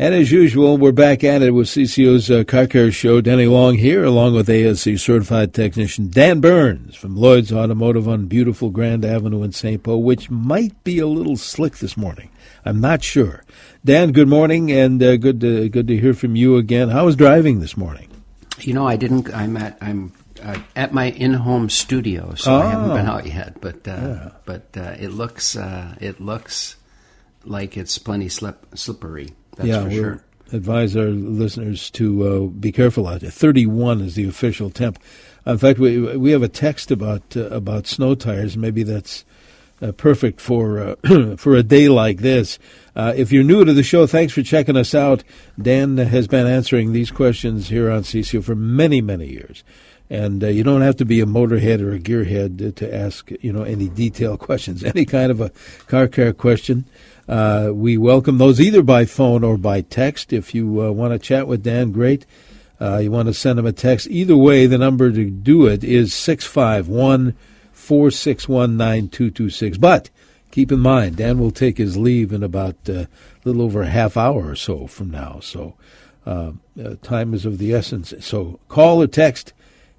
And as usual, we're back at it with CCO's uh, Car Care Show. Denny Long here, along with ASE certified technician Dan Burns from Lloyd's Automotive on beautiful Grand Avenue in St. Paul, which might be a little slick this morning. I'm not sure. Dan, good morning, and uh, good to, good to hear from you again. How was driving this morning? You know, I didn't. I'm at I'm uh, at my in-home studio, so oh. I haven't been oh. out yet. But uh, yeah. but uh, it looks uh, it looks like it's plenty slip, slippery. That's yeah, for sure. Advise our listeners to uh, be careful out there. Thirty-one is the official temp. In fact, we we have a text about uh, about snow tires. Maybe that's uh, perfect for uh, for a day like this. Uh, if you're new to the show, thanks for checking us out. Dan has been answering these questions here on CCO for many many years, and uh, you don't have to be a motorhead or a gearhead to ask you know any detailed questions. Any kind of a car care question. Uh, we welcome those either by phone or by text. If you uh, want to chat with Dan, great. Uh, you want to send him a text. Either way, the number to do it is 651 461 9226. But keep in mind, Dan will take his leave in about uh, a little over a half hour or so from now. So uh, uh, time is of the essence. So call or text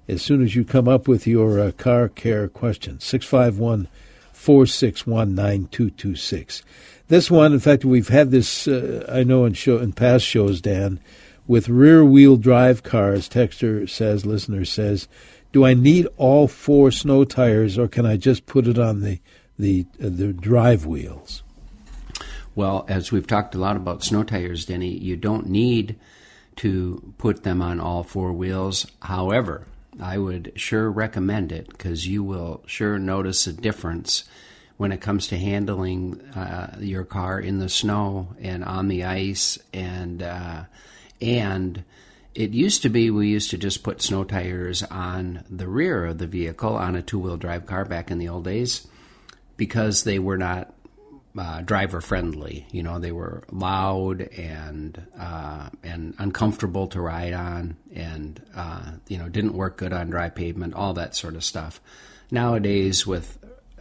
as soon as you come up with your car care question. 651 461 9226. This one, in fact, we've had this, uh, I know, in, show, in past shows, Dan, with rear wheel drive cars. Texter says, listener says, do I need all four snow tires or can I just put it on the, the, uh, the drive wheels? Well, as we've talked a lot about snow tires, Denny, you don't need to put them on all four wheels. However, I would sure recommend it because you will sure notice a difference when it comes to handling uh, your car in the snow and on the ice and uh, and it used to be we used to just put snow tires on the rear of the vehicle on a two-wheel drive car back in the old days because they were not uh, driver friendly. You know, they were loud and uh, and uncomfortable to ride on, and uh, you know didn't work good on dry pavement. All that sort of stuff. Nowadays, with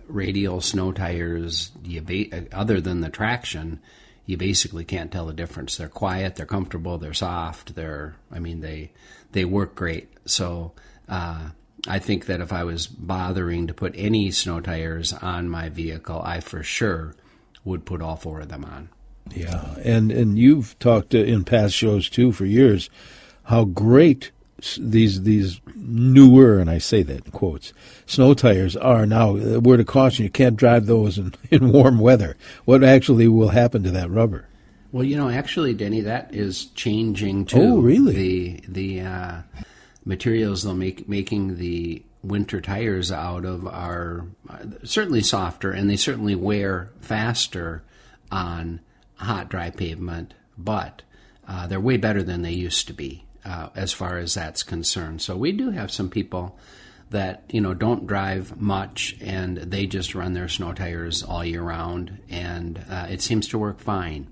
radial snow tires, ba- other than the traction, you basically can't tell the difference. They're quiet, they're comfortable, they're soft, they're I mean they they work great. So uh, I think that if I was bothering to put any snow tires on my vehicle, I for sure would put all four of them on. Yeah, and and you've talked in past shows too for years how great these these newer, and I say that in quotes, snow tires are now. A word of caution: you can't drive those in, in warm weather. What actually will happen to that rubber? Well, you know, actually, Denny, that is changing too. Oh, really? The the uh, materials they'll make making the winter tires out of are certainly softer, and they certainly wear faster on hot, dry pavement, but uh, they're way better than they used to be uh, as far as that's concerned. So we do have some people that you know don't drive much and they just run their snow tires all year round, and uh, it seems to work fine.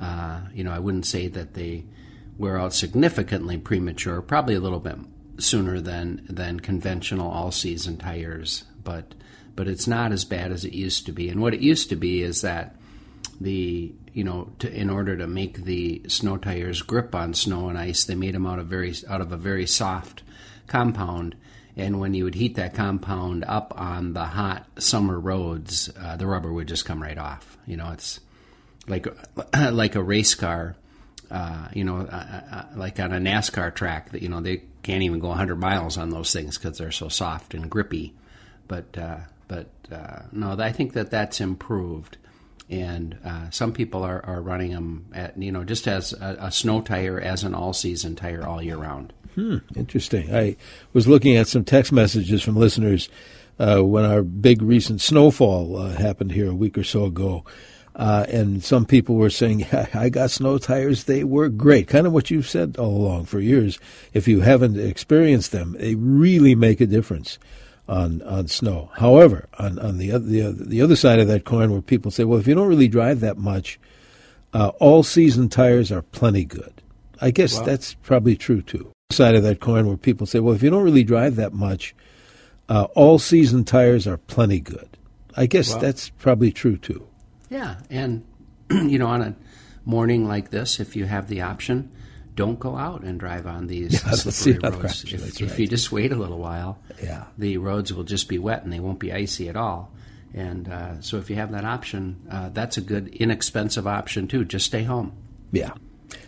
Uh, you know, I wouldn't say that they wear out significantly premature, probably a little bit sooner than than conventional all season tires, but but it's not as bad as it used to be. And what it used to be is that the you know, to, in order to make the snow tires grip on snow and ice, they made them out of very out of a very soft compound. And when you would heat that compound up on the hot summer roads, uh, the rubber would just come right off. You know, it's like like a race car. Uh, you know, uh, uh, like on a NASCAR track that you know they can't even go 100 miles on those things because they're so soft and grippy. But uh, but uh, no, I think that that's improved and uh, some people are, are running them at you know just as a, a snow tire as an all season tire all year round. Hmm, interesting. I was looking at some text messages from listeners uh, when our big recent snowfall uh, happened here a week or so ago. Uh, and some people were saying, I got snow tires. They work great. Kind of what you've said all along for years. If you haven't experienced them, they really make a difference on on snow. However, on on the other the, the other side of that coin, where people say, well, if you don't really drive that much, uh, all season tires are plenty good. I guess wow. that's probably true too. Side of that coin, where people say, well, if you don't really drive that much, uh, all season tires are plenty good. I guess wow. that's probably true too. Yeah, and you know, on a morning like this, if you have the option, don't go out and drive on these yeah, slippery roads. If, if right. you just wait a little while, yeah. the roads will just be wet and they won't be icy at all. And uh, so, if you have that option, uh, that's a good, inexpensive option too. Just stay home. Yeah.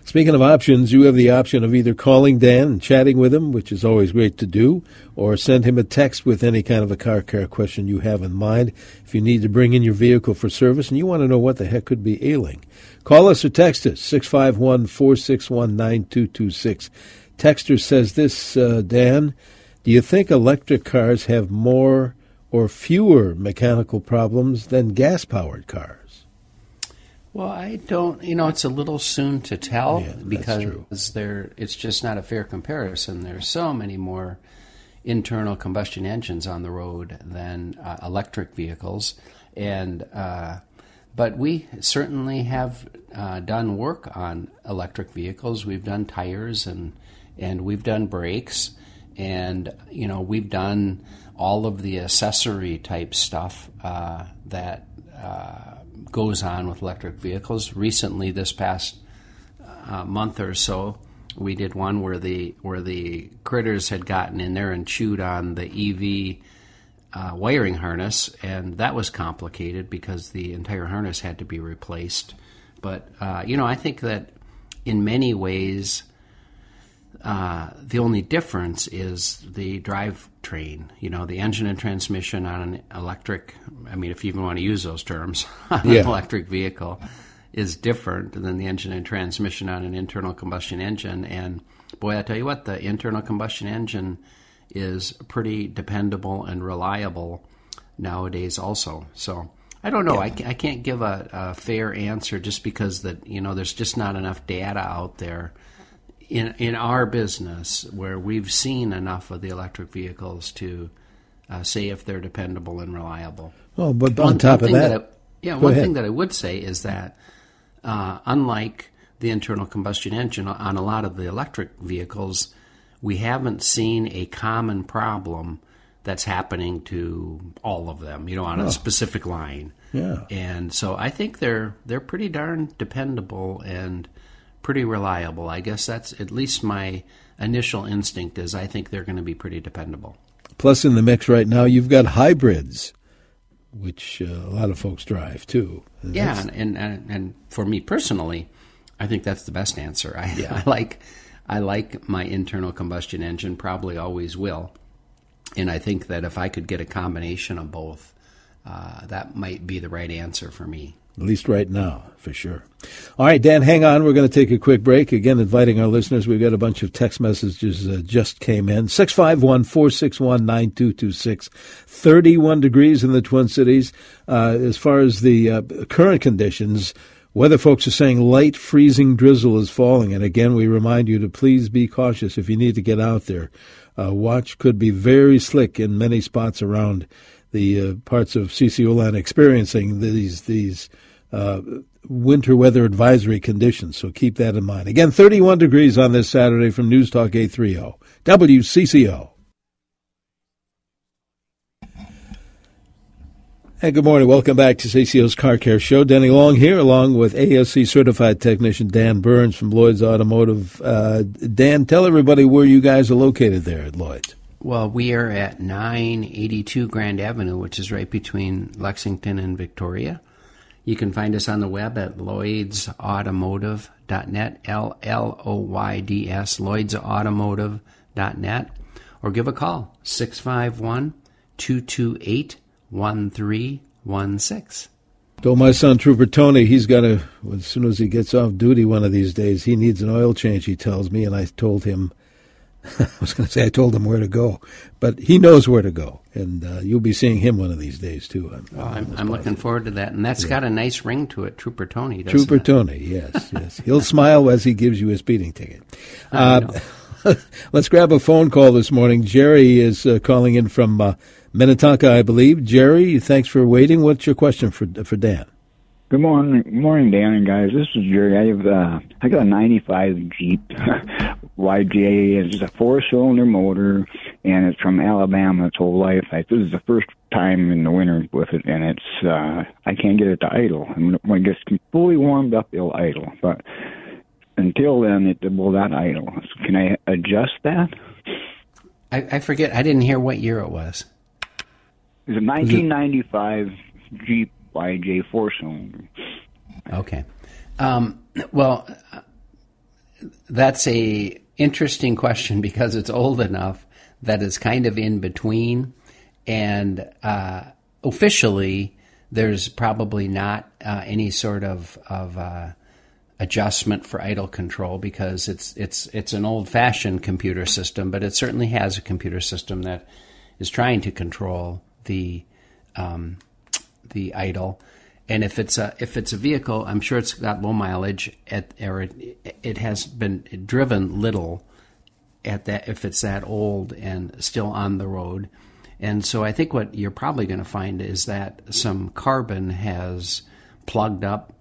Speaking of options, you have the option of either calling Dan and chatting with him, which is always great to do, or send him a text with any kind of a car care question you have in mind. If you need to bring in your vehicle for service and you want to know what the heck could be ailing, call us or text us, 651 461 9226. Texter says this, uh, Dan, do you think electric cars have more or fewer mechanical problems than gas powered cars? Well, I don't. You know, it's a little soon to tell yeah, because there. It's just not a fair comparison. There's so many more internal combustion engines on the road than uh, electric vehicles, and uh, but we certainly have uh, done work on electric vehicles. We've done tires and and we've done brakes, and you know we've done all of the accessory type stuff uh, that uh, goes on with electric vehicles. Recently, this past uh, month or so, we did one where the where the critters had gotten in there and chewed on the EV uh, wiring harness, and that was complicated because the entire harness had to be replaced. But uh, you know, I think that in many ways, uh, the only difference is the drivetrain. You know, the engine and transmission on an electric. I mean, if you even want to use those terms, on yeah. an electric vehicle is different than the engine and transmission on an internal combustion engine. And boy, I tell you what, the internal combustion engine is pretty dependable and reliable nowadays. Also, so. I don't know. Yeah. I, I can't give a, a fair answer just because that you know there's just not enough data out there in in our business where we've seen enough of the electric vehicles to uh, say if they're dependable and reliable. Well, but on top of that, that I, yeah, one ahead. thing that I would say is that uh, unlike the internal combustion engine on a lot of the electric vehicles, we haven't seen a common problem that's happening to all of them. You know, on oh. a specific line. Yeah, and so I think they're they're pretty darn dependable and pretty reliable. I guess that's at least my initial instinct is I think they're going to be pretty dependable. Plus, in the mix right now, you've got hybrids, which uh, a lot of folks drive too. And yeah, and, and, and for me personally, I think that's the best answer. I, yeah. I like I like my internal combustion engine, probably always will, and I think that if I could get a combination of both, uh, that might be the right answer for me. At least right now, for sure. All right, Dan, hang on. We're going to take a quick break. Again, inviting our listeners. We've got a bunch of text messages uh, just came in. 651 461 9226. 31 degrees in the Twin Cities. Uh, as far as the uh, current conditions, weather folks are saying light freezing drizzle is falling. And again, we remind you to please be cautious if you need to get out there. Uh, watch could be very slick in many spots around the uh, parts of CCO land experiencing these these uh, winter weather advisory conditions. So keep that in mind. Again, 31 degrees on this Saturday from News Talk 830 WCCO. Hey, good morning. Welcome back to CCO's Car Care Show. Denny Long here, along with ASE certified technician Dan Burns from Lloyd's Automotive. Uh, Dan, tell everybody where you guys are located there at Lloyd's. Well, we are at 982 Grand Avenue, which is right between Lexington and Victoria. You can find us on the web at lloydsautomotive.net, L L O Y D S, lloydsautomotive.net, or give a call, 651 228 1316. Told my son, Trooper Tony, he's got to, as soon as he gets off duty one of these days, he needs an oil change, he tells me, and I told him, I was going to say I told him where to go, but he knows where to go, and uh, you'll be seeing him one of these days too. I'm, I'm, I'm looking forward to that, and that's yeah. got a nice ring to it, Trooper Tony. Trooper it? Tony, yes, yes, he'll smile as he gives you a speeding ticket. Uh, let's grab a phone call this morning. Jerry is uh, calling in from uh, Minnetonka, I believe. Jerry, thanks for waiting. What's your question for for Dan? Good morning, Good morning, Dan and guys. This is Jerry. I have uh, I got a '95 Jeep YJ. It's a four-cylinder motor, and it's from Alabama. Its whole life. I, this is the first time in the winter with it, and it's uh, I can't get it to idle. And when it gets fully warmed up, it'll idle. But until then, it will not idle. So can I adjust that? I, I forget. I didn't hear what year it was. It's a 1995 Jeep YJ four cylinder. Okay. Um, well, that's a interesting question because it's old enough that it's kind of in between, and uh, officially there's probably not uh, any sort of of uh, adjustment for idle control because it's it's it's an old fashioned computer system, but it certainly has a computer system that is trying to control the um, the idle. And if it's a if it's a vehicle, I'm sure it's got low mileage at or it, it has been driven little at that if it's that old and still on the road. And so I think what you're probably going to find is that some carbon has plugged up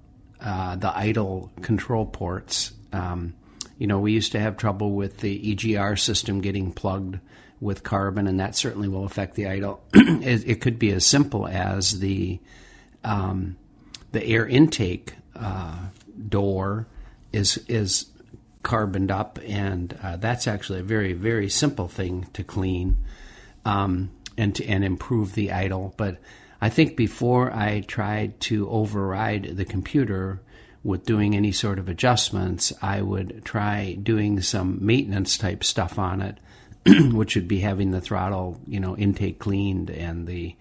uh, the idle control ports. Um, you know, we used to have trouble with the EGR system getting plugged with carbon, and that certainly will affect the idle. it, it, could be as simple as the um, the air intake uh, door is is carboned up, and uh, that's actually a very very simple thing to clean um, and to, and improve the idle. But I think before I tried to override the computer with doing any sort of adjustments, I would try doing some maintenance type stuff on it which would be having the throttle, you know, intake cleaned and the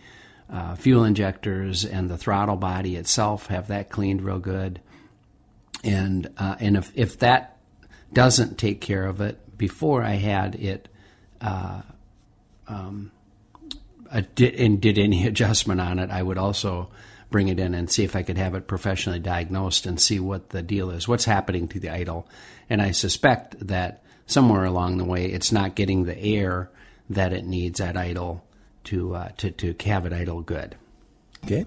uh, fuel injectors and the throttle body itself have that cleaned real good. And uh, and if if that doesn't take care of it before I had it, uh, um, did, and did any adjustment on it, I would also bring it in and see if I could have it professionally diagnosed and see what the deal is, what's happening to the idle. And I suspect that somewhere along the way, it's not getting the air that it needs at idle to uh, to to have it idle good. Okay.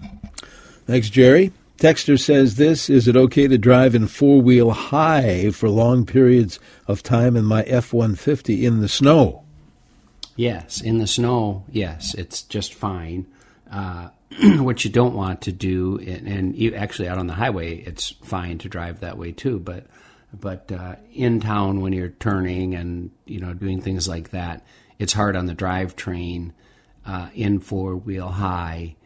Thanks, Jerry. Texter says this Is it okay to drive in four wheel high for long periods of time in my F 150 in the snow? Yes, in the snow, yes, it's just fine. Uh, what you don't want to do, and, and you, actually out on the highway, it's fine to drive that way too, but but uh, in town, when you're turning and you know doing things like that, it's hard on the drivetrain uh, in four wheel high,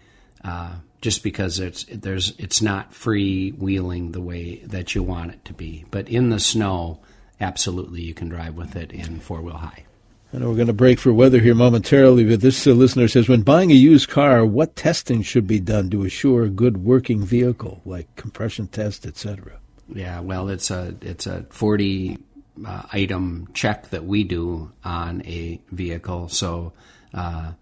uh, just because it's there's it's not free wheeling the way that you want it to be. But in the snow, absolutely, you can drive with it in four wheel high. I know we're going to break for weather here momentarily, but this uh, listener says when buying a used car, what testing should be done to assure a good working vehicle, like compression test, etc.? Yeah, well, it's a it's a forty uh, item check that we do on a vehicle. So uh,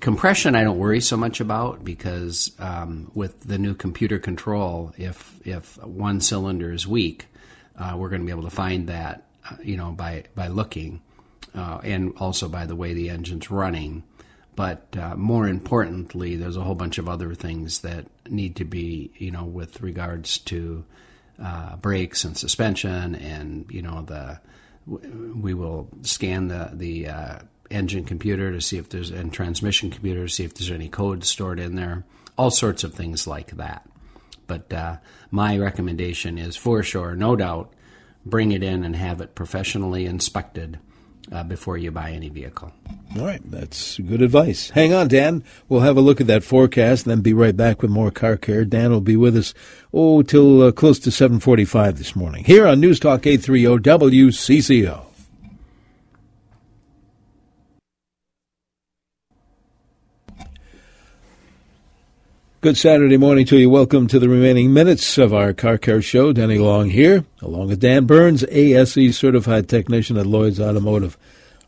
compression, I don't worry so much about because um, with the new computer control, if if one cylinder is weak, uh, we're going to be able to find that uh, you know by by looking, uh, and also by the way the engine's running. But uh, more importantly, there's a whole bunch of other things that need to be, you know, with regards to uh, brakes and suspension, and you know the we will scan the the uh, engine computer to see if there's and transmission computer to see if there's any code stored in there. all sorts of things like that. But uh, my recommendation is for sure, no doubt, bring it in and have it professionally inspected uh, before you buy any vehicle. All right, that's good advice. Hang on, Dan. We'll have a look at that forecast, then be right back with more car care. Dan will be with us oh till uh, close to seven forty-five this morning here on News Talk eight three zero WCCO. Good Saturday morning to you. Welcome to the remaining minutes of our Car Care Show. Denny Long here, along with Dan Burns, ASE certified technician at Lloyd's Automotive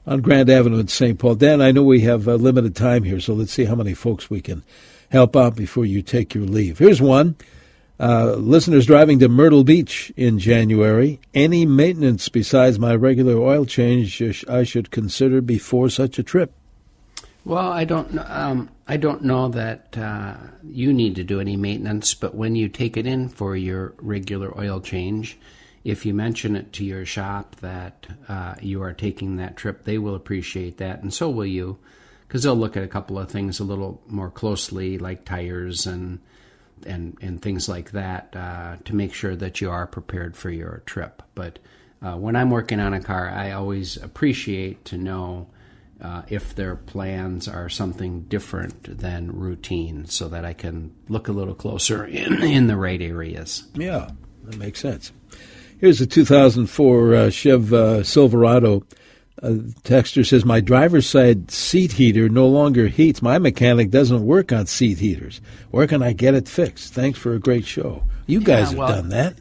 on Grand Avenue in St. Paul. Dan, I know we have a limited time here, so let's see how many folks we can help out before you take your leave. Here's one. Uh, listeners driving to Myrtle Beach in January. Any maintenance besides my regular oil change I should consider before such a trip? Well, I don't. Um, I don't know that uh, you need to do any maintenance, but when you take it in for your regular oil change, if you mention it to your shop that uh, you are taking that trip, they will appreciate that, and so will you, because they'll look at a couple of things a little more closely, like tires and and and things like that, uh, to make sure that you are prepared for your trip. But uh, when I'm working on a car, I always appreciate to know uh, if their plans are something different than routine so that I can look a little closer in, in the right areas. Yeah, that makes sense. Here's a 2004 uh, Chev uh, Silverado. Uh, texter says, My driver's side seat heater no longer heats. My mechanic doesn't work on seat heaters. Where can I get it fixed? Thanks for a great show. You guys yeah, well, have done that.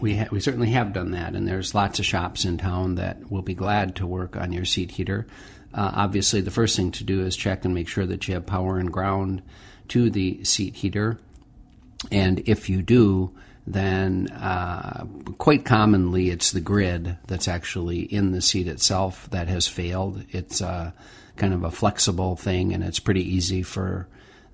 We, ha- we certainly have done that, and there's lots of shops in town that will be glad to work on your seat heater. Uh, obviously, the first thing to do is check and make sure that you have power and ground to the seat heater. And if you do, then uh, quite commonly it's the grid that's actually in the seat itself that has failed. It's uh, kind of a flexible thing, and it's pretty easy for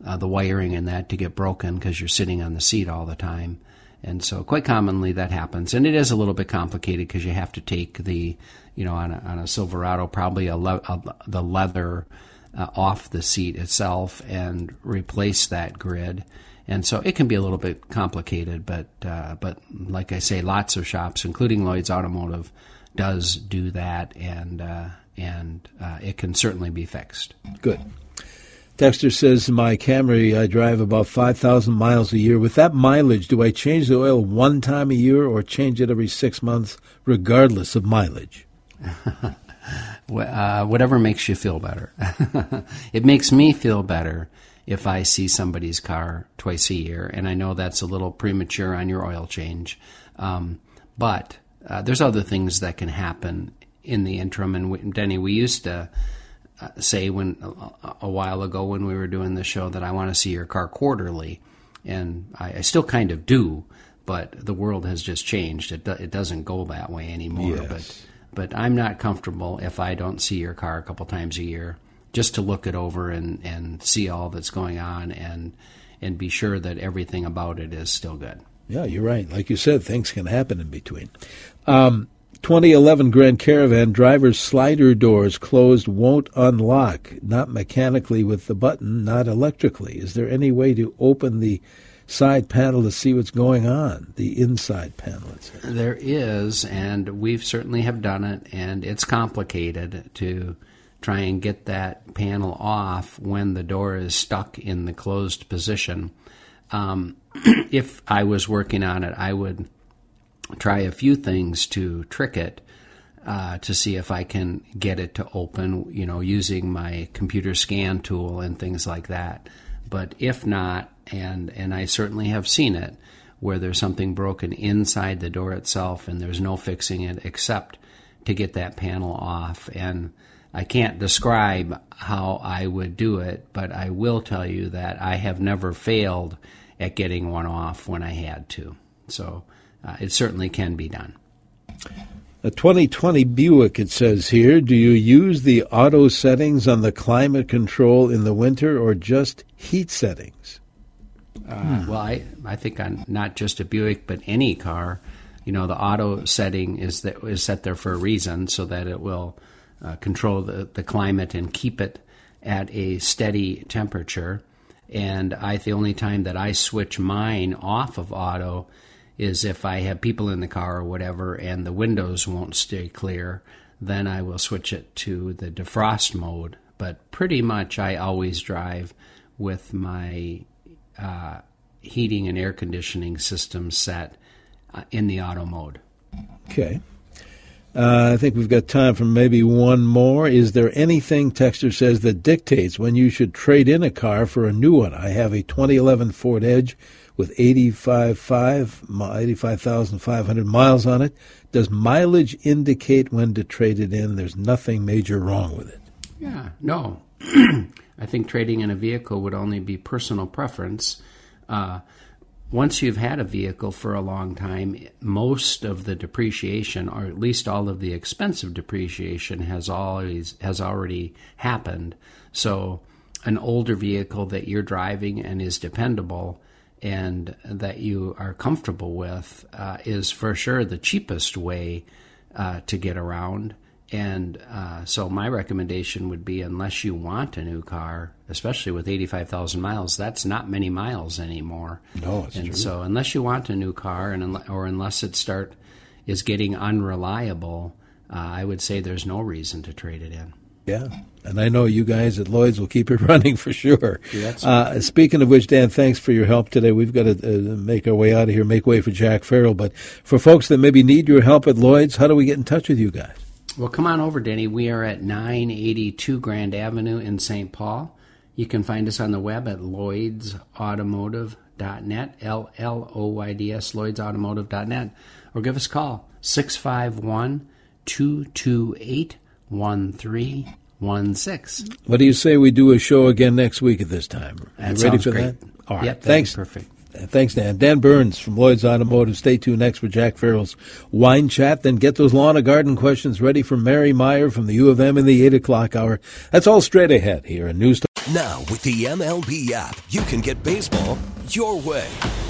uh, the wiring in that to get broken because you're sitting on the seat all the time. And so, quite commonly, that happens. And it is a little bit complicated because you have to take the you know, on a, on a Silverado, probably a, le- a the leather uh, off the seat itself and replace that grid. And so it can be a little bit complicated, but uh, but like I say, lots of shops, including Lloyd's Automotive, does do that, and uh, and uh, it can certainly be fixed. Good. Dexter says, My Camry, I drive about 5,000 miles a year. With that mileage, do I change the oil one time a year or change it every six months, regardless of mileage? uh, whatever makes you feel better. it makes me feel better if I see somebody's car twice a year, and I know that's a little premature on your oil change. Um, but uh, there's other things that can happen in the interim. And we, Denny, we used to uh, say when a, a, while ago when we were doing the show that I want to see your car quarterly, and I, I, still kind of do. But the world has just changed. It, do, it doesn't go that way anymore. Yes. But I'm not comfortable if I don't see your car a couple times a year just to look it over and, and see all that's going on and and be sure that everything about it is still good. Yeah, you're right. Like you said, things can happen in between. Um, 2011 Grand Caravan driver's slider doors closed won't unlock, not mechanically with the button, not electrically. Is there any way to open the side panel to see what's going on, the inside panel. There is, and we've certainly have done it, and it's complicated to try and get that panel off when the door is stuck in the closed position. Um, if I was working on it, I would try a few things to trick it. Uh, to see if I can get it to open, you know, using my computer scan tool and things like that. But if not, and and I certainly have seen it where there's something broken inside the door itself and there's no fixing it except to get that panel off and I can't describe how I would do it, but I will tell you that I have never failed at getting one off when I had to. So uh, it certainly can be done. A 2020 Buick, it says here. Do you use the auto settings on the climate control in the winter or just heat settings? Uh, Well, I, I think on not just a Buick, but any car, you know, the auto setting is that is set there for a reason, so that it will uh, control the, the climate and keep it at a steady temperature. And I the only time that I switch mine off of auto is if I have people in the car or whatever and the windows won't stay clear, then I will switch it to the defrost mode. But pretty much I always drive with my uh, heating and air conditioning system set uh, in the auto mode. Okay. Uh, I think we've got time for maybe one more. Is there anything, Texter says, that dictates when you should trade in a car for a new one? I have a 2011 Ford Edge with 85,500 miles on it. Does mileage indicate when to trade it in? There's nothing major wrong with it. Yeah, no. I think trading in a vehicle would only be personal preference. Uh, once you've had a vehicle for a long time, most of the depreciation, or at least all of the expensive depreciation, has always has already happened. So, an older vehicle that you're driving and is dependable and that you are comfortable with uh, is for sure the cheapest way uh, to get around. And uh, so, my recommendation would be unless you want a new car, especially with 85,000 miles, that's not many miles anymore. No, it's and true. so, unless you want a new car, and or unless it start is getting unreliable, uh, I would say there's no reason to trade it in. Yeah, and I know you guys at Lloyd's will keep it running for sure. that's uh, speaking of which, Dan, thanks for your help today. We've got to uh, make our way out of here, make way for Jack Farrell. But for folks that maybe need your help at Lloyd's, how do we get in touch with you guys? Well, come on over, Denny. We are at 982 Grand Avenue in St. Paul. You can find us on the web at lloydsautomotive.net, L L O Y D S, lloydsautomotive.net, or give us a call, 651 228 1316. What do you say we do a show again next week at this time? That you ready for great. that? All right. Yep, thanks. perfect. Thanks, Dan. Dan Burns from Lloyd's Automotive. Stay tuned next for Jack Farrell's Wine Chat. Then get those lawn and garden questions ready for Mary Meyer from the U of M in the 8 o'clock hour. That's all straight ahead here in News Now, with the MLB app, you can get baseball your way.